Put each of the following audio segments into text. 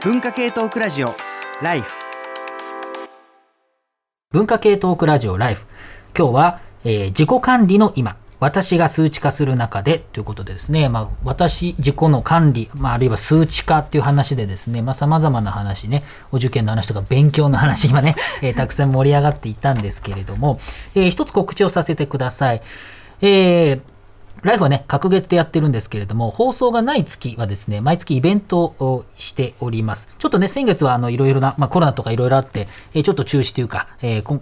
文化系トークラジオライフ。文化系トークラジオライフ。今日は、えー自己管理の今。私が数値化する中でということでですね、まあ、私自己の管理、まあ、あるいは数値化っていう話でですね、まあ、様々な話ね。お受験の話とか勉強の話今ね、えーたくさん盛り上がっていたんですけれども、えー一つ告知をさせてください。えーライフはね、隔月でやってるんですけれども、放送がない月はですね、毎月イベントをしております。ちょっとね、先月はあの、いろいろな、まあコロナとかいろいろあって、えーちょっと中止というか、えー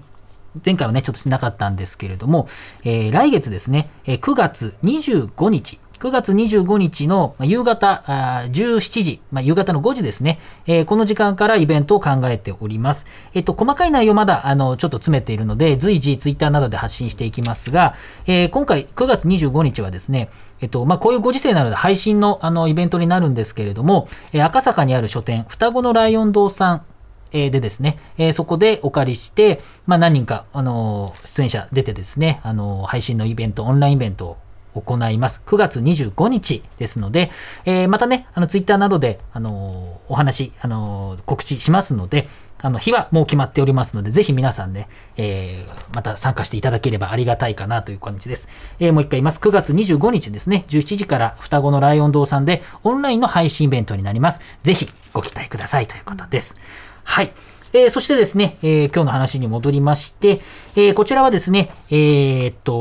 前回はね、ちょっとしなかったんですけれども、えー来月ですね、えー9月25日、9月25日の夕方あ17時、まあ、夕方の5時ですね、えーこの時間からイベントを考えております。えっと、細かい内容まだ、あの、ちょっと詰めているので、随時ツイッターなどで発信していきますが、えー今回9月25日はですね、えっと、まあ、こういうご時世なので配信のあのイベントになるんですけれども、えー赤坂にある書店、双子のライオン堂さんでですね、えそこでお借りして、まあ、何人か、あの出演者出てですね、あの配信のイベント、オンラインイベントを行います。9月25日ですので、えーまたね、あの、ツイッターなどで、あのーお話、あのー告知しますので、あの、日はもう決まっておりますので、ぜひ皆さんね、えーまた参加していただければありがたいかなという感じです。えーもう一回言います。9月25日ですね、17時から双子のライオン堂さんでオンラインの配信イベントになります。ぜひご期待くださいということです。はい。えーそしてですね、えー今日の話に戻りまして、えーこちらはですね、えーっと、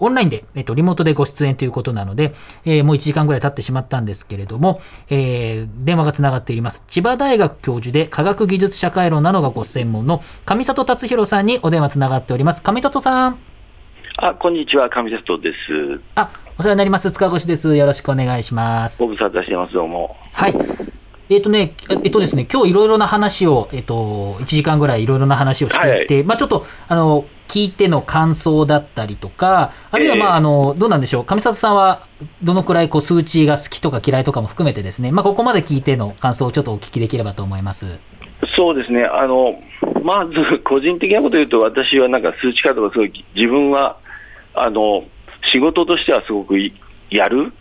オンラインで、えーっと、リモートでご出演ということなので、えーもう1時間ぐらい経ってしまったんですけれども、えー電話がつながっています。千葉大学教授で科学技術社会論などがご専門の上里達弘さんにお電話つながっております。上里さん。あ、こんにちは、上里です。あ、お世話になります。塚越です。よろしくお願いします。ご無沙汰してます、どうも。はい。えっ、とね、えっとですね、今日いろいろな話を、えっと、1時間ぐらいいろいろな話をしていて、まあちょっと、あの、聞いての感想だったりとか、あるいはまあ、ええ。あの、どうなんでしょう、上里さんは、どのくらいこう数値が好きとか嫌いとかも含めてですね、まあここまで聞いての感想をちょっとお聞きできればと思います。そうですね、あの、まず、個人的なこと言うと、私はなんか数値化とかすごい、自分は、あの、仕事としてはすごくいやる。うん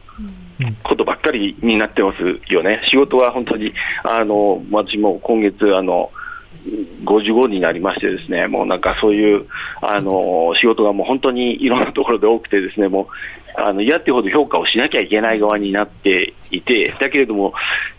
ことばっかりになってますよね。仕事は本当に、あの、私も今月、あの、55になりましてですね、もうなんかそういう、あの、仕事がもう本当にいろんなところで多くてですね、もう、あの、嫌ってほど評価をしなきゃいけない側になっていて、だけれども、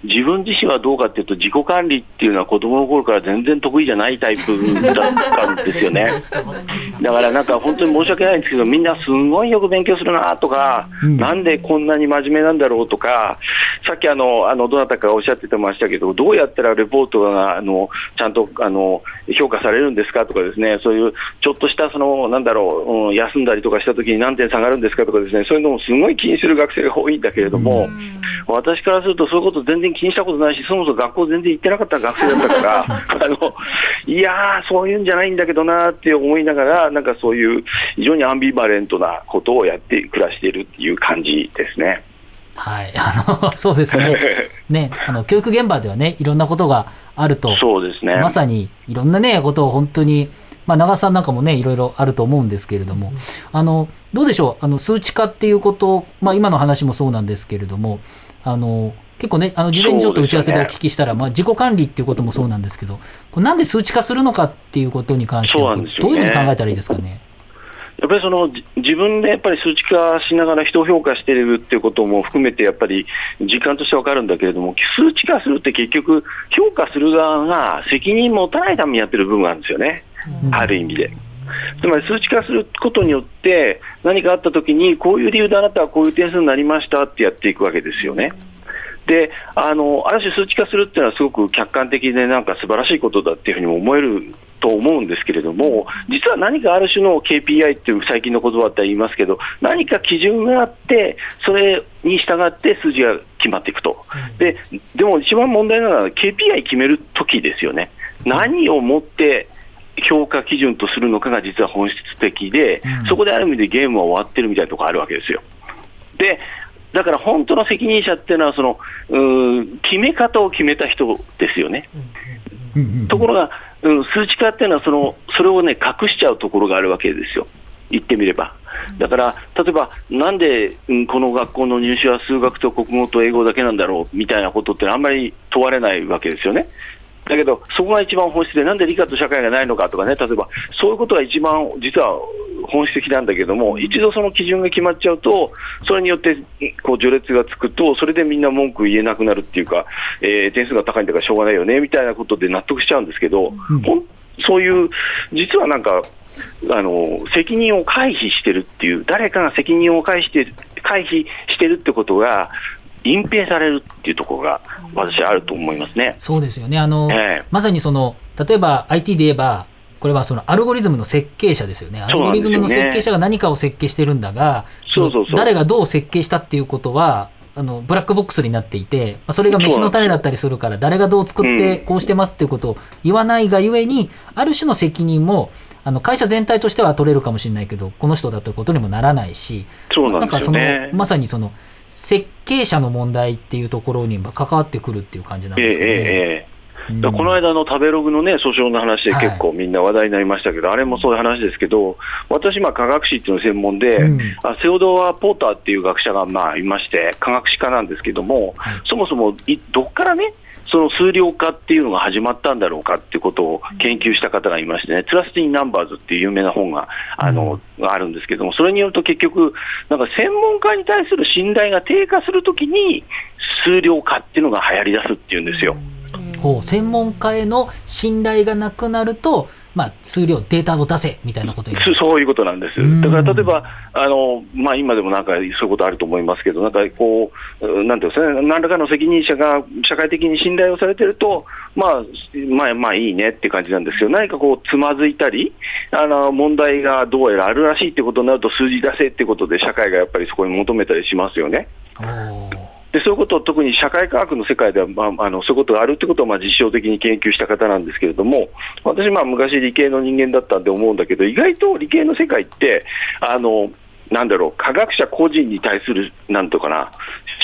自分自身はどうかっていうと、自己管理っていうのは子供の頃から全然得意じゃないタイプだったんですよね。だからなんか本当に申し訳ないんですけど、みんなすごいよく勉強するなとか、うんなんでこんなに真面目なんだろうとか、さっきあの、あの、どなたかがおっしゃってましたけど、どうやったらレポートが、あの、ちゃんと、あの、評価されるんですかとかですね、そういう、ちょっとした、その、なんだろう、うん休んだりとかした時に何点下がるんですかとかですね、そういうのをすごい気にする学生が多いんだけれども、私からするとそういうこと全然気にしたことないし、そもそも学校全然行ってなかった学生だったから、あの、いやー、そういうんじゃないんだけどなーって思いながら、なんかそういう非常にアンビバレントなことをやって暮らしているっていう感じですね。はい。あの、そうですね。ね、あの、教育現場ではね、いろんなことがあると、そうですね。まさにいろんなね、ことを本当に、まあ、長瀬さんなんかもね、いろいろあると思うんですけれども、あの、どうでしょう、あの、数値化っていうこと、まあ、今の話もそうなんですけれども、あの、結構ね、あの、事前にちょっと打ち合わせでお聞きしたら、まあ、自己管理っていうこともそうなんですけど、これなんで数値化するのかっていうことに関しては、どういうふうに考えたらいいですかね？やっぱりそのじ自分でやっぱり数値化しながら人を評価しているっていうことも含めて、やっぱり実感としてわかるんだけれども、数値化するって結局、評価する側が責任持たないためにやってる部分があるんですよね、うんある意味で。つまり数値化することによって、何かあったときに、こういう理由であなたはこういう点数になりましたってやっていくわけですよね。であのある種、数値化するっていうのはすごく客観的でなんか素晴らしいことだっていうふうにも思えると思うんですけれども、実は何かある種の KPI っていう最近の言葉って言いますけど、何か基準があって、それに従って数字が決まっていくと、ででも一番問題なのは KPI 決めるときですよね。何をもって評価基準とするのかが実は本質的で、うんそこである意味でゲームは終わってるみたいなところあるわけですよ。でだから本当の責任者っていうのはそのうー決め方を決めた人ですよね。ところが、うん、数値化っていうのはそのそれをね隠しちゃうところがあるわけですよ。言ってみれば。だから、例えば、なんで、うんこの学校の入試は数学と国語と英語だけなんだろうみたいなことってあんまり問われないわけですよね。だけど、そこが一番本質で、なんで理科と社会がないのかとかね、例えば、そういうことが一番実は本質的なんだけども、一度その基準が決まっちゃうと、それによってこう序列がつくと、それでみんな文句言えなくなるっていうか、えー点数が高いんだからしょうがないよねみたいなことで納得しちゃうんですけど、ほんそういう、実はなんか、あの責任を回避してるっていう、誰かが責任を回避して回避してるってことが、隠蔽されるっていうところが、私はあると思いますね。そうですよね。あの、ええまさにその、例えば IT で言えば、これはそのアルゴリズムの設計者ですよね。アルゴリズムの設計者が何かを設計してるんだが、そうそうそ誰がどう設計したっていうことは、あのブラックボックスになっていて、まあそれが飯の種だったりするから、誰がどう作ってこうしてますっていうことを言わないがゆえに、ある種の責任も、あの会社全体としては取れるかもしれないけど、この人だということにもならないし、そうなんですかそのよね。まさにその設計者の問題っていうところに関わってくるっていう感じなんええですかね。ええええうん。この間の食べログのね、訴訟の話で結構みんな話題になりましたけど、あれもそういう話ですけど、私、まあ科学史っていうの専門で、うん。あセオドア・ポーターっていう学者がまあいまして、科学史家なんですけども、はい。そもそもいどっからね、その数量化っていうのが始まったんだろうかっていうことを研究した方がいましてね、トラスティン・ナンバーズっていう有名な本があの、あるんですけども、それによると結局、なんか専門家に対する信頼が低下するときに、数量化っていうのが流行り出すっていうんですよ。ほう専門家への信頼がなくなると、まあ、数量、データを出せみたいなことそそういうことなんですうん。だから例えば、あのまあ、今でもなんかそういうことあると思いますけど、なんかこう、うんなんていうんですかね、何らかの責任者が社会的に信頼をされてると、まあ、まあ、まあいいねって感じなんですけど、何かこう、つまずいたり、あの問題がどうやらあるらしいってことになると、数字出せってことで、社会がやっぱりそこに求めたりしますよね。でそういうことを特に社会科学の世界では、まあ、あのそういうことがあるってことをまあ実証的に研究した方なんですけれども、私、まあ昔、理系の人間だったんで思うんだけど、意外と理系の世界って、あのなんだろう、科学者個人に対する、なんとかな、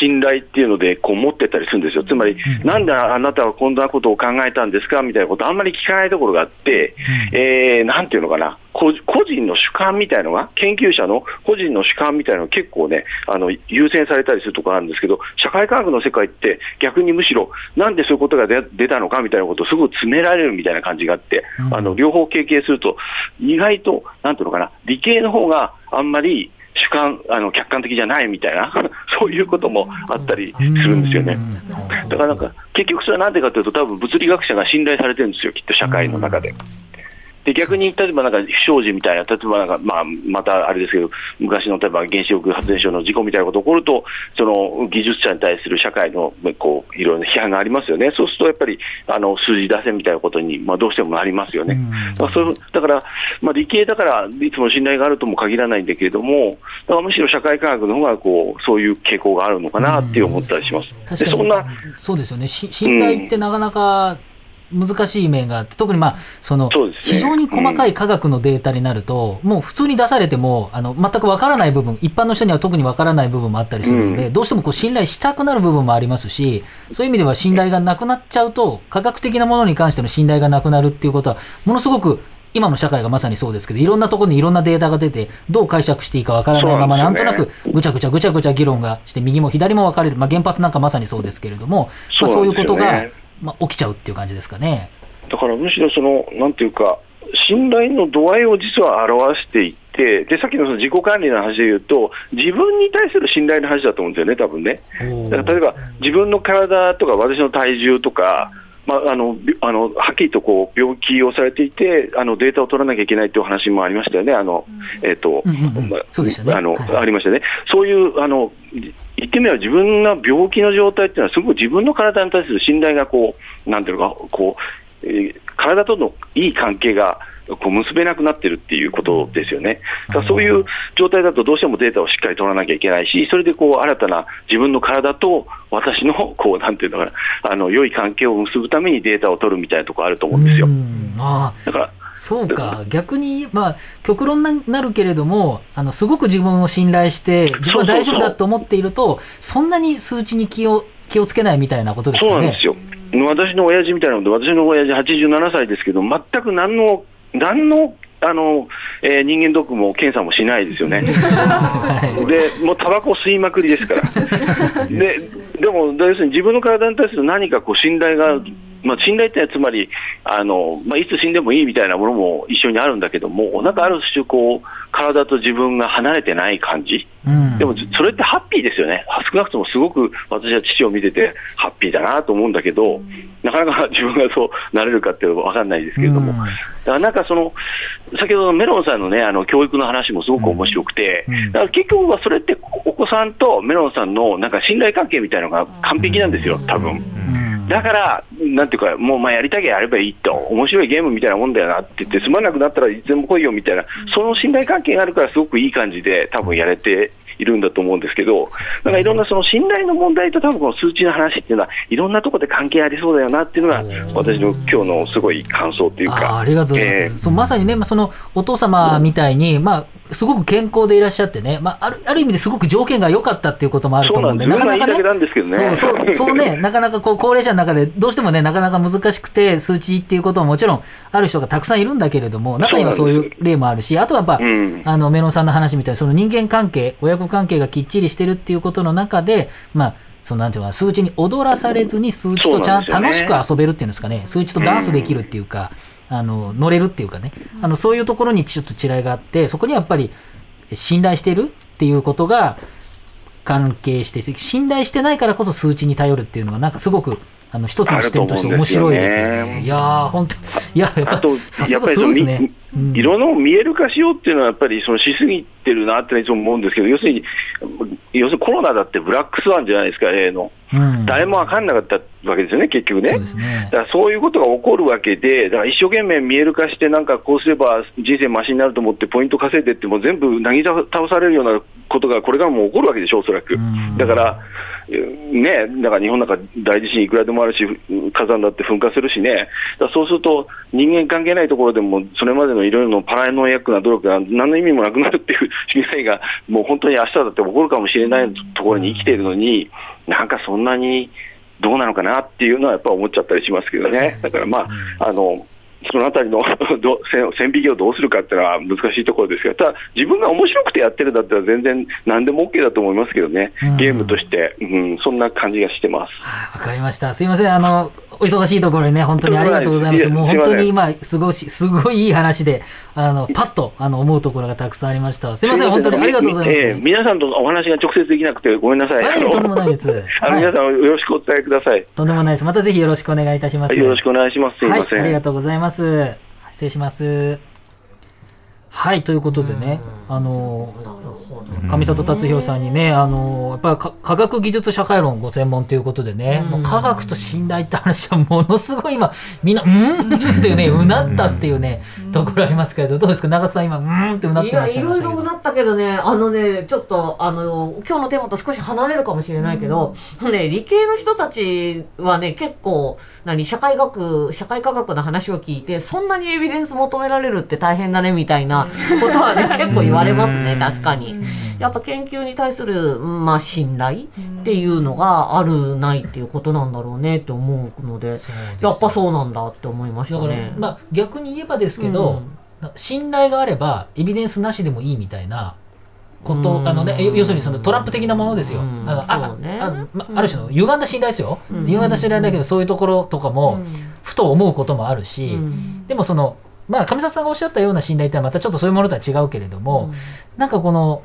信頼っていうのでこう持ってったりするんですよ、つまり、なんであなたはこんなことを考えたんですか？みたいなこと、あんまり聞かないところがあって、えーなんていうのかな、こ個人の主観みたいのが、研究者の個人の主観みたいなのが結構ね、あの優先されたりするところあるんですけど、社会科学の世界って、逆にむしろ、なんでそういうことが出出たのかみたいなことをすごく詰められるみたいな感じがあって、うんあの両方経験すると、意外と、なんていうのかな、理系の方があんまり主観、あの客観的じゃないみたいな、そういうこともあったりするんですよね。うんだからなんか、結局それはなんでかというと、多分物理学者が信頼されてるんですよ、きっと社会の中で。で逆に例えばなんか不祥事みたいな、例えばなんか、まあ、またあれですけど、昔の例えば原子力発電所の事故みたいなことが起こると、その技術者に対する社会のこういろいろな批判がありますよね、そうするとやっぱりあの数字出せみたいなことに、まあ、どうしてもなりますよね。だからそうだから、まあ、理系だからいつも信頼があるとも限らないんだけれども、だからむしろ社会科学の方がこうそういう傾向があるのかなって思ったりします。そんなそうですよね。し信頼ってなかなか難しい面があって、特にまあそのそね。非常に細かい科学のデータになると、もう普通に出されてもあの全くわからない部分一般の人には特にわからない部分もあったりするので、うん。どうしてもこう信頼したくなる部分もありますしそういう意味では信頼がなくなっちゃうと科学的なものに関しての信頼がなくなるっていうことはものすごく今の社会がまさにそうですけどいろんなところにいろんなデータが出てどう解釈していいかわからないままななんんとなくぐちゃぐちゃぐちゃぐちゃ議論がして右も左も分かれる、まあ、原発なんかまさにそうですけれども、まあ、そそうういうことが、まあ、起きちゃうっていう感じですかね。だからむしろその、なんていうか、信頼の度合いを実は表していって、でさっきのその自己管理の話で言うと、自分に対する信頼の話だと思うんですよね、多分ね。だから例えば、自分の体とか、私の体重とか、まあ、あのびあのはっきりとこう病気をされていて、あのデータを取らなきゃいけないという話もありましたよね、あのえーとあそうでしたね。はい。ありましたね、そういうあの言ってみれば、自分が病気の状態っていうのは、すごく自分の体に対する信頼がこう、なんていうのか、こうえー体とのいい関係がこう結べなくなってるっていうことですよね。だそういう状態だと、どうしてもデータをしっかり取らなきゃいけないし、それでこう新たな自分の体と私のこうなんていうのかな、あの良い関係を結ぶためにデータを取るみたいなところあると思うんですよ。あだからそうか、逆に、まあ、極論になるけれども、あのすごく自分を信頼して、自分は大丈夫だと思っていると、そんなに数値に気を気をつけないみたいなことですかねそうなんです。よ。私の親父みたいなので、私の親父87歳ですけど、全く何の、何のあの、えー人間ドックも検査もしないですよね。はいで、もうタバコ吸いまくりですから。で、でも、要するに自分の体に対する何かこう信頼が、まあ、信頼ってつまり、あの、まあ、いつ死んでもいいみたいなものも一緒にあるんだけども、なんかある種こう、体と自分が離れてない感じ。うん。でも、それってハッピーですよね。少なくともすごく私は父を見ててハッピーだなと思うんだけど、なかなか 自分がそうなれるかっていうのは分かんないですけれども、うん。だからなんかその、先ほどのメロンさんのね、あの教育の話もすごく面白くて、だから結局はそれってお子さんとメロンさんのなんか信頼関係みたいなのが完璧なんですよ、多分。うんだから、なんていうか、もうまあやりたきゃやればいいと、面白いゲームみたいなもんだよなって言って、つまんなくなったらいつでも来いよみたいな、その信頼関係があるから、すごくいい感じで、多分やれているんだと思うんですけど、なんかいろんなその信頼の問題と、多分この数値の話っていうのは、いろんなところで関係ありそうだよなっていうのが、私の今日のすごい感想というか。ありがとうございます、えー。そうまさにね、まあそのお父様みたいに、まあ、すごく健康でいらっしゃってね、まあ、あるある意味ですごく条件が良かったっていうこともあると思うんで、なかなかね。そうそう そうね、なかなかこう高齢者の中で、どうしてもね、なかなか難しくて、数値っていうことももちろんある人がたくさんいるんだけれども、中にはそういう例もあるし、あとはやっぱ、うん。あのメロンさんの話みたいに、その人間関係、親子関係がきっちりしてるっていうことの中で、まあ、そのなんていうのかな数値に踊らされずに数値とちゃん、んね。楽しく遊べるっていうんですかね、数値とダンスできるっていうか、あの乗れるっていうかね、あのそういうところにちょっと違いがあって、そこにやっぱり信頼してるっていうことが関係して、信頼してないからこそ数値に頼るっていうのは、なんかすごくあの一つの視点として面白いですよあると思うんですよねね。いやー、本当、いや、やっぱあと、さすがやっぱりそのすごいですね。うん色の見える化しようっていうのは、やっぱりそのしすぎてるなっていつも思うんですけど、要するに、要するにコロナだってブラックスワンじゃないですか、例の。うん誰も分かんなかったわけですよね、結局ね。そうねだからそういうことが起こるわけで、だから一生懸命見える化して、なんかこうすれば人生マシになると思って、ポイント稼いでっても、全部なぎ倒されるようなことがこれからも起こるわけでしょ、おそらくうん。だから、ね、だから日本なんか大地震いくらでもあるし、火山だって噴火するしね、そうすると、人間関係ないところでも、それまでのいろいろのパラノイアックな努力が何の意味もなくなるっていう 未来が、もう本当に明日だって起こるかもしれないところに生きているのに、なんかそんなにどうなのかなっていうのはやっぱ思っちゃったりしますけどね。だからまあ、あの、そのあたりの ど線線引きをどうするかっていうのは難しいところですが、ただ、自分が面白くてやってるんだったら全然何でも OK だと思いますけどねうん、ゲームとして、うん、そんな感じがしてます。わかりました。すいません。あの、お忙しいところにね、本当にありがとうございます。もう本当に今、すごいし、すごいいい話で、あの、パッと、あの、思うところがたくさんありました。すいません。本当にありがとうございます、ええ皆さんとお話が直接できなくてごめんなさい。はい、とんでもないです。あのはい皆さんよろしくお伝えください。とんでもないです。またぜひよろしくお願いいたします。はいよろしくお願いします。すいませはい、ありん。がとうございます。失礼します。はい、ということでね、あの、上里達弘さんにね、あの、やっぱりか科学技術社会論ご専門ということでね、もう科学と信頼って話はものすごい今、みんな、うんっていうね、うなったっていうね、ところありますけど、どうですか、長瀬さん今、うんってうなってましたけど。ろいろな。ったけどねあのねちょっとあの今日のテーマと少し離れるかもしれないけど、ね、理系の人たちはね結構何社会学社会科学の話を聞いてそんなにエビデンス求められるって大変だねみたいなことはね結構言われますね確かに。やっぱ研究に対する、まあ、信頼っていうのがあるないっていうことなんだろうねって思うのでやっぱそうなんだって思いましたね。まあ、逆に言えばですけど、信頼があればエビデンスなしでもいいみたいなこと、うんあのね、要要するにそのトランプ的なものですよ。うん。あのああまある種の歪んだ信頼ですよ。うん。歪んだ信頼だけど、そういうところとかも、ふと思うこともあるし、うん。でもその、まあ、上里さんがおっしゃったような信頼ってのはまたちょっとそういうものとは違うけれども、なんかこの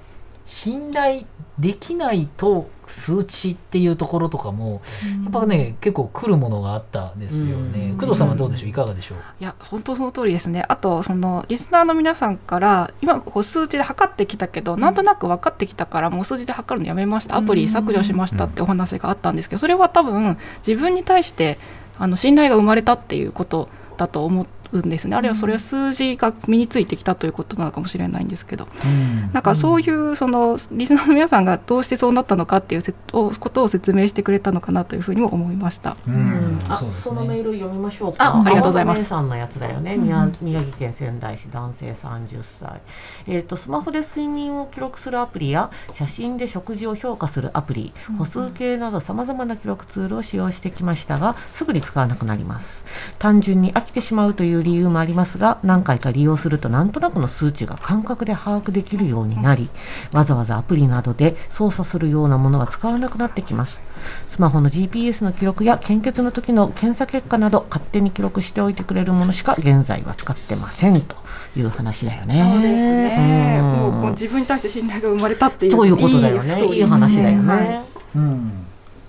信頼できないと数値っていうところとかも、やっぱね結構来るものがあったですよね。うん。工藤さんはどうでしょう？いかがでしょう？いや本当その通りですね。あとそのリスナーの皆さんから今こう数値で測ってきたけど、なんとなく分かってきたからもう数字で測るのやめました。アプリ削除しましたってお話があったん。ですけどそれは多分自分に対してあの信頼が生まれたっていうことだと思うんですねあるいはそれは数字が身についてきたということなのかもしれないんですけどうんなんかそういうそのリスナーの皆さんがどうしてそうなったのかっていうことを説明してくれたのかなというふうにも思いました。ううんん、あそねそのメール読みましょうか。あありがとうございます青葉芽さんのやつだよね。宮宮城県仙台市男性30歳。えっ、とスマホで睡眠を記録するアプリや写真で食事を評価するアプリ、歩数計などさまざまな記録ツールを使用してきましたが、すぐに使わなくなります。単純に飽きてしまうという理由もありますが何回か利用するとなんとなくの数値が感覚で把握できるようになりわざわざアプリなどで操作するようなものは使わなくなってきますスマホの GPS の記録や献血の時の検査結果など勝手に記録しておいてくれるものしか現在は使ってませんという話だよね。そうですね。うんもうこう自分に対して信頼が生まれたっていう。そういうことだよね。いいストーリーいい話だよね。はいうん、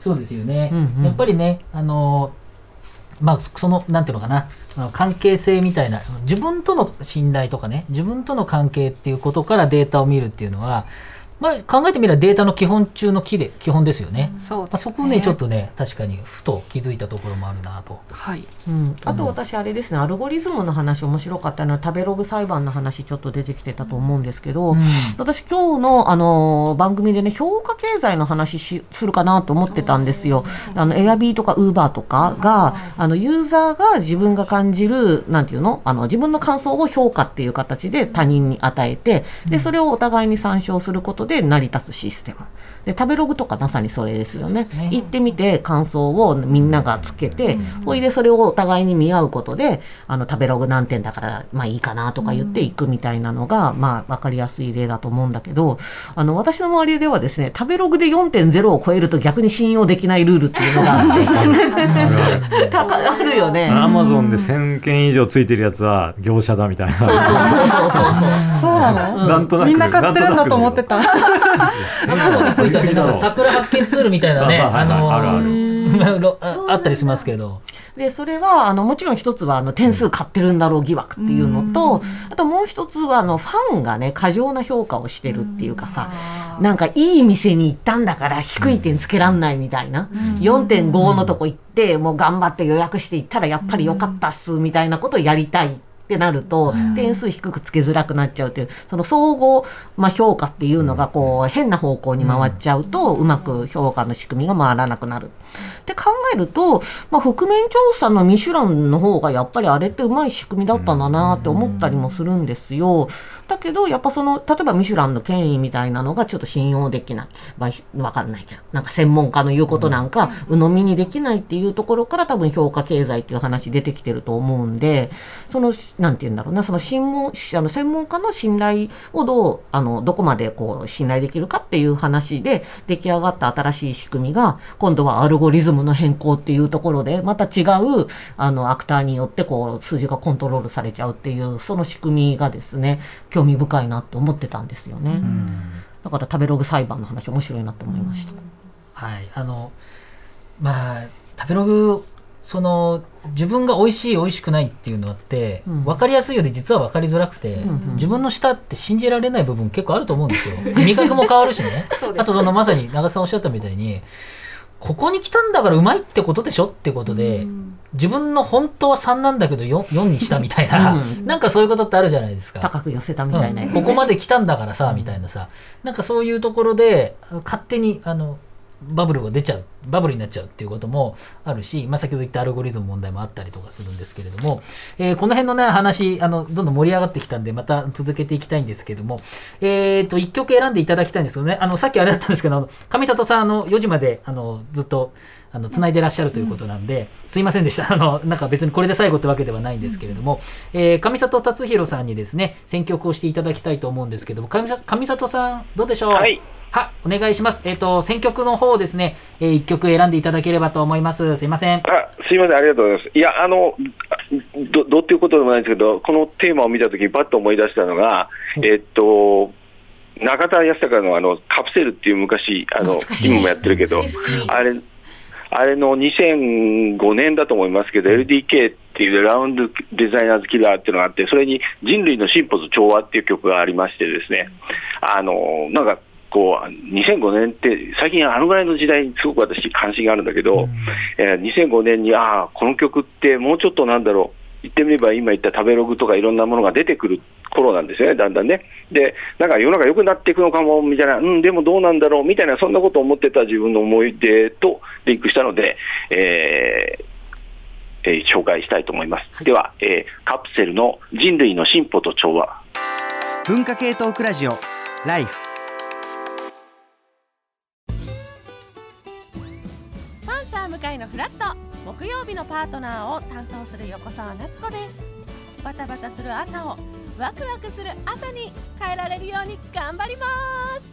そうですよね、うんうんやっぱりねあのまあそのなんていうのかな。その関係性みたいな自分との信頼とかね自分との関係っていうことからデータを見るっていうのはまあ、考えてみればデータの基本中の木で基本ですよね。そうまあ、そこをねちょっとね確かにふと気づいたところもあるなと。はい。うん、あと私あれですねアルゴリズムの話面白かったのは食べログ裁判の話ちょっと出てきてたと思うんですけど、うん私今日のあの番組でね評価経済の話しするかなと思ってたんですよ。あのエアビーとかウーバーとかがあのユーザーが自分が感じるなんていうの？あの自分の感想を評価っていう形で他人に与えてでそれをお互いに参照することで成り立つシステム。で食べログとかまさにそれですよね。ね行ってみて感想をみんながつけて、ほいでそれをお互いに見合うことであの食べログ何点だからまあいいかなとか言っていくみたいなのが、まあ分かりやすい例だと思うんだけどあの私の周りではですね食べログで4.0を超えると逆に信用できないルールっていうのがあって高 あるよね。アマゾンで1000件以上ついてるやつは業者だみたいな。そうそうそうそうそうなの、なんとなくみんな買ってるんだと思ってた。桜発見ツールみたいなね、まあまあのあったりしますけど。でそれはあのもちろん一つはあの点数買ってるんだろう疑惑っていうのと、あともう一つはあのファンがね過剰な評価をしてるっていうかさ、なんかいい店に行ったんだから低い点つけらんないみたいな、4.5のとこ行ってもう頑張って予約して行ったらやっぱり良かったっすみたいなことをやりたい。ってなると、点数低くつけづらくなっちゃうという、その総合、まあ、評価っていうのが、こう、変な方向に回っちゃうと、うまく評価の仕組みが回らなくなる。って考えると、まあ、覆面調査のミシュランの方が、やっぱりあれってうまい仕組みだったんだなって思ったりもするんですよ。だけど、やっぱその、例えばミシュランの権威みたいなのがちょっと信用できない。まあ、わかんないけど、なんか専門家の言うことなんか、鵜呑みにできないっていうところから多分評価経済っていう話出てきてると思うんで、その、なんて言うんだろうな、その専門、あの専門家の信頼をどう、あの、どこまでこう、信頼できるかっていう話で出来上がった新しい仕組みが、今度はアルゴリズムの変更っていうところで、また違う、あの、アクターによってこう、数字がコントロールされちゃうっていう、その仕組みがですね、興味深いなって思ってたんですよね。だから食べログ裁判の話面白いなって思いました。はい、あのまあ食べログその自分が美味しい美味しくないっていうのって、うん。分かりやすいようで実は分かりづらくて、うんうん。自分の舌って信じられない部分結構あると思うんですよ。味覚も変わるしね。あとそのまさに長瀬さんおっしゃったみたいにここに来たんだからうまいってことでしょってことで、自分の本当は3なんだけど 4, 4にしたみたいな、うん。なんかそういうことってあるじゃないですか。高く寄せたみたいな。ね、うん。ここまで来たんだからさ、みたいなさ。なんかそういうところで勝手にあのバブルが出ちゃう。バブルになっちゃうっていうこともあるし、まあ、先ほど言ったアルゴリズム問題もあったりとかするんですけれども、えーこの辺のね話あのどんどん盛り上がってきたんでまた続けていきたいんですけども、えー、と1曲選んでいただきたいんですけどね。あのさっきあれだったんですけど上里さんあの4時まであのずっとあの繋いでらっしゃるということなんで、すいませんでした。あのなんか別にこれで最後ってわけではないんですけれども、えー上里達弘さんにですね選曲をしていただきたいと思うんですけども上里上里さんどうでしょう？はい。はお願いします。えっ、と選曲の方ですね、え1曲選んでいただければと思います。すいません。あすいません、ありがとうございます。いや、あの、どどうっていうことでもないんですけど、このテーマを見たとき、ばっと思い出したのが、えっと、中田康隆のあのカプセルっていう昔、あの今もやってるけど、あれ、あれの2005年だと思いますけど、LDK っていうラウンドデザイナーズキラーっていうのがあって、それに人類の進歩と調和っていう曲がありましてですね、あの、なんか、こう2005年って、最近あのぐらいの時代にすごく私、関心があるんだけど、えー2005年に、ああ、この曲ってもうちょっとなんだろう、言ってみれば今言った食べログとかいろんなものが出てくる頃なんですよね、だんだんね。で、なんか世の中良くなっていくのかもみたいな、うん、でもどうなんだろうみたいな、そんなことを思ってた自分の思い出とリンクしたので、えーえー紹介したいと思います。では、えーカプセルの人類の進歩と調和。文化系トークラジオライフ。パンサー向かいのフラット。木曜日のパパートナーを担当する横澤夏子です。バタバタする朝をワクワクする朝に変えられるように頑張ります